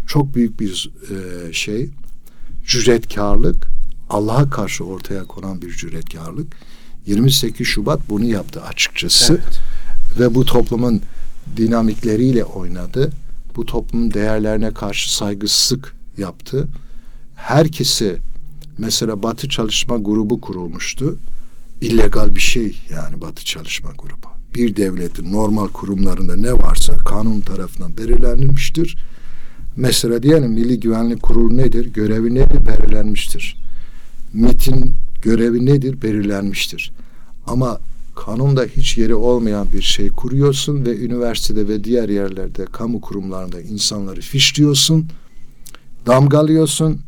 çok büyük bir e, şey. Cüretkarlık, Allah'a karşı ortaya konan bir cüretkarlık. 28 Şubat bunu yaptı açıkçası. Evet. Ve bu toplumun dinamikleriyle oynadı. Bu toplumun değerlerine karşı saygısızlık yaptı. Herkesi mesela Batı Çalışma Grubu kurulmuştu. İllegal bir şey yani Batı Çalışma Grubu. Bir devletin normal kurumlarında ne varsa kanun tarafından belirlenmiştir. Mesela diyelim Milli Güvenlik Kurulu nedir? Görevi nedir? Belirlenmiştir. MIT'in görevi nedir? Belirlenmiştir. Ama kanunda hiç yeri olmayan bir şey kuruyorsun ve üniversitede ve diğer yerlerde kamu kurumlarında insanları fişliyorsun, damgalıyorsun.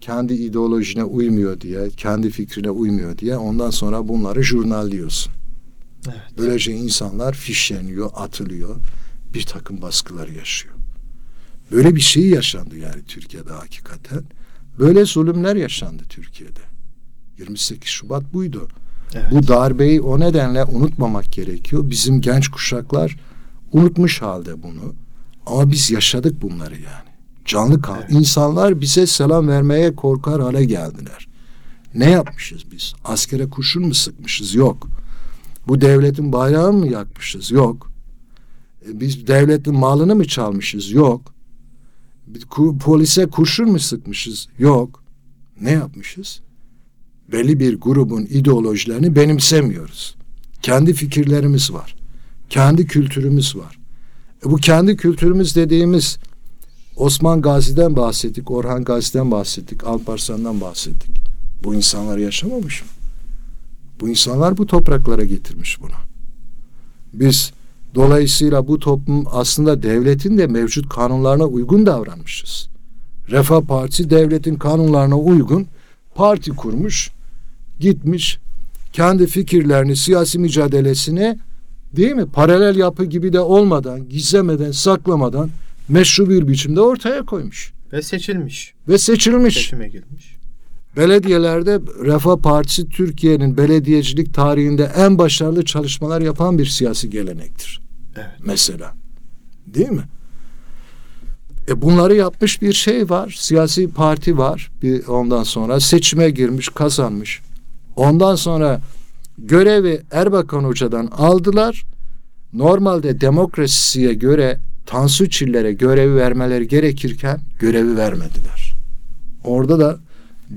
Kendi ideolojine uymuyor diye, kendi fikrine uymuyor diye ondan sonra bunları jurnalliyorsun. Evet. Böylece insanlar fişleniyor, atılıyor, bir takım baskılar yaşıyor. Böyle bir şey yaşandı yani Türkiye'de hakikaten. Böyle zulümler yaşandı Türkiye'de. 28 Şubat buydu. Evet. Bu darbeyi o nedenle unutmamak gerekiyor. Bizim genç kuşaklar unutmuş halde bunu. Ama biz yaşadık bunları yani. Canlı kan. Evet. İnsanlar bize selam vermeye korkar hale geldiler. Ne yapmışız biz? Askere kurşun mu sıkmışız? Yok. Bu devletin bayrağını mı yakmışız? Yok. E, Biz devletin malını mı çalmışız? Yok. Polise kurşun mu sıkmışız? Yok. Ne yapmışız? belli bir grubun ideolojilerini benimsemiyoruz. Kendi fikirlerimiz var. Kendi kültürümüz var. E bu kendi kültürümüz dediğimiz Osman Gazi'den bahsettik, Orhan Gazi'den bahsettik, Alparslan'dan bahsettik. Bu insanlar yaşamamış mı? Bu insanlar bu topraklara getirmiş bunu. Biz dolayısıyla bu toplum aslında devletin de mevcut kanunlarına uygun davranmışız. Refah Partisi devletin kanunlarına uygun parti kurmuş, gitmiş kendi fikirlerini, siyasi mücadelesini değil mi? Paralel yapı gibi de olmadan, gizlemeden, saklamadan meşru bir biçimde ortaya koymuş Ve seçilmiş. ve seçilmiş. Seçime girmiş. Belediyelerde Refah Partisi Türkiye'nin belediyecilik tarihinde en başarılı çalışmalar yapan bir siyasi gelenektir. Evet. Mesela. Değil mi? E bunları yapmış bir şey var. Siyasi parti var. Bir ondan sonra seçime girmiş, kazanmış. Ondan sonra görevi Erbakan Hoca'dan aldılar. Normalde demokrasiye göre Tansu Çiller'e görevi vermeleri gerekirken görevi vermediler. Orada da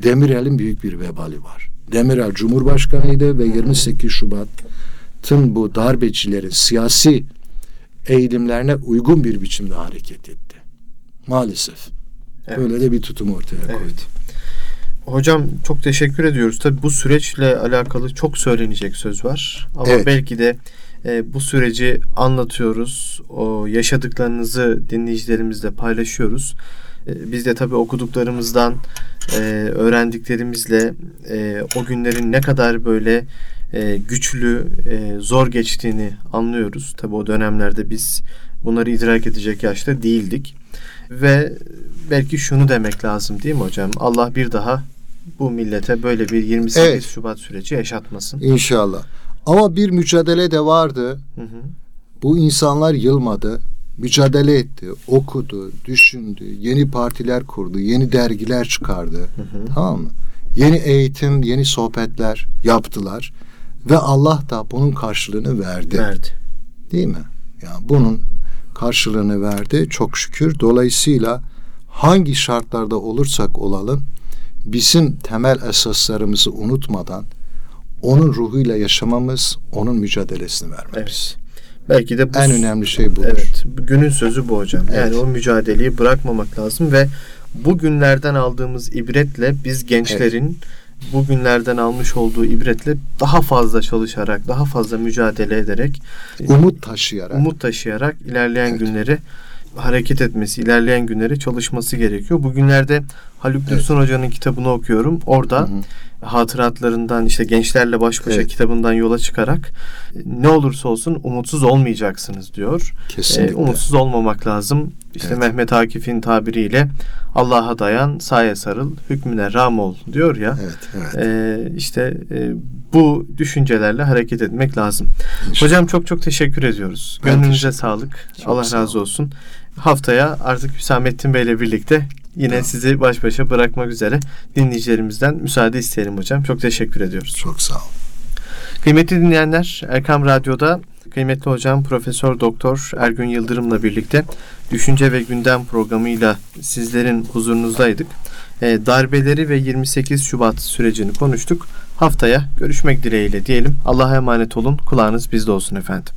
Demirel'in büyük bir vebali var. Demirel Cumhurbaşkanıydı ve 28 Şubat'ın bu darbecilerin siyasi eğilimlerine uygun bir biçimde hareket etti. Maalesef. Evet. Böyle de bir tutum ortaya koydu. Evet. Hocam çok teşekkür ediyoruz. Tabii bu süreçle alakalı çok söylenecek söz var. Ama Evet. belki de e, bu süreci anlatıyoruz. O yaşadıklarınızı dinleyicilerimizle paylaşıyoruz. E, biz de tabii okuduklarımızdan, e, öğrendiklerimizle e, o günlerin ne kadar böyle e, güçlü, e, zor geçtiğini anlıyoruz. Tabii o dönemlerde biz bunları idrak edecek yaşta değildik. Ve belki şunu demek lazım değil mi hocam? Allah bir daha bu millete böyle bir 28 Evet. Şubat süreci yaşatmasın. İnşallah. Ama bir mücadele de vardı. Hı hı. Bu insanlar yılmadı. Mücadele etti, okudu, düşündü, yeni partiler kurdu, yeni dergiler çıkardı. Tamam mı? Yeni eğitim, yeni sohbetler yaptılar ve Allah da bunun karşılığını verdi. Verdi. Değil mi? Yani bunun karşılığını verdi çok şükür. Dolayısıyla hangi şartlarda olursak olalım bizim temel esaslarımızı unutmadan onun ruhuyla yaşamamız, onun mücadelesini vermemiz. Evet. Belki de bu En önemli şey budur. Evet, günün sözü bu hocam. Yani Evet. o mücadeleyi bırakmamak lazım ve bu günlerden aldığımız ibretle biz gençlerin bu günlerden almış olduğu ibretle daha fazla çalışarak, daha fazla mücadele ederek, Umut taşıyarak. umut taşıyarak ilerleyen Evet. günleri hareket etmesi, ilerleyen günleri çalışması gerekiyor. Bugünlerde Haluk Evet. Dursun Hoca'nın kitabını okuyorum. Orada Hı hı. Hatıratlarından işte gençlerle baş başa Evet. kitabından yola çıkarak e, ne olursa olsun umutsuz olmayacaksınız diyor. Kesinlikle. E, umutsuz olmamak lazım. İşte Evet. Mehmet Akif'in tabiriyle Allah'a dayan, saye sarıl, hükmüne ram ol diyor ya. Evet, evet. E, işte e, bu düşüncelerle hareket etmek lazım. İnşallah. Hocam çok çok teşekkür ediyoruz. Ben Gönlünüze teşekkür sağlık. Çok Allah sağ razı olsun. Haftaya artık Hüsamettin Bey'le birlikte yine Tamam. sizi baş başa bırakmak üzere dinleyicilerimizden müsaade isteyelim hocam. Çok teşekkür ediyoruz. Çok sağ ol. Kıymetli dinleyenler, Erkam Radyo'da kıymetli hocam Profesör Doktor Ergün Yıldırım'la birlikte Düşünce ve Gündem programıyla sizlerin huzurunuzdaydık. E, darbeleri ve 28 Şubat sürecini konuştuk. Haftaya görüşmek dileğiyle diyelim. Allah'a emanet olun. Kulağınız bizde olsun efendim.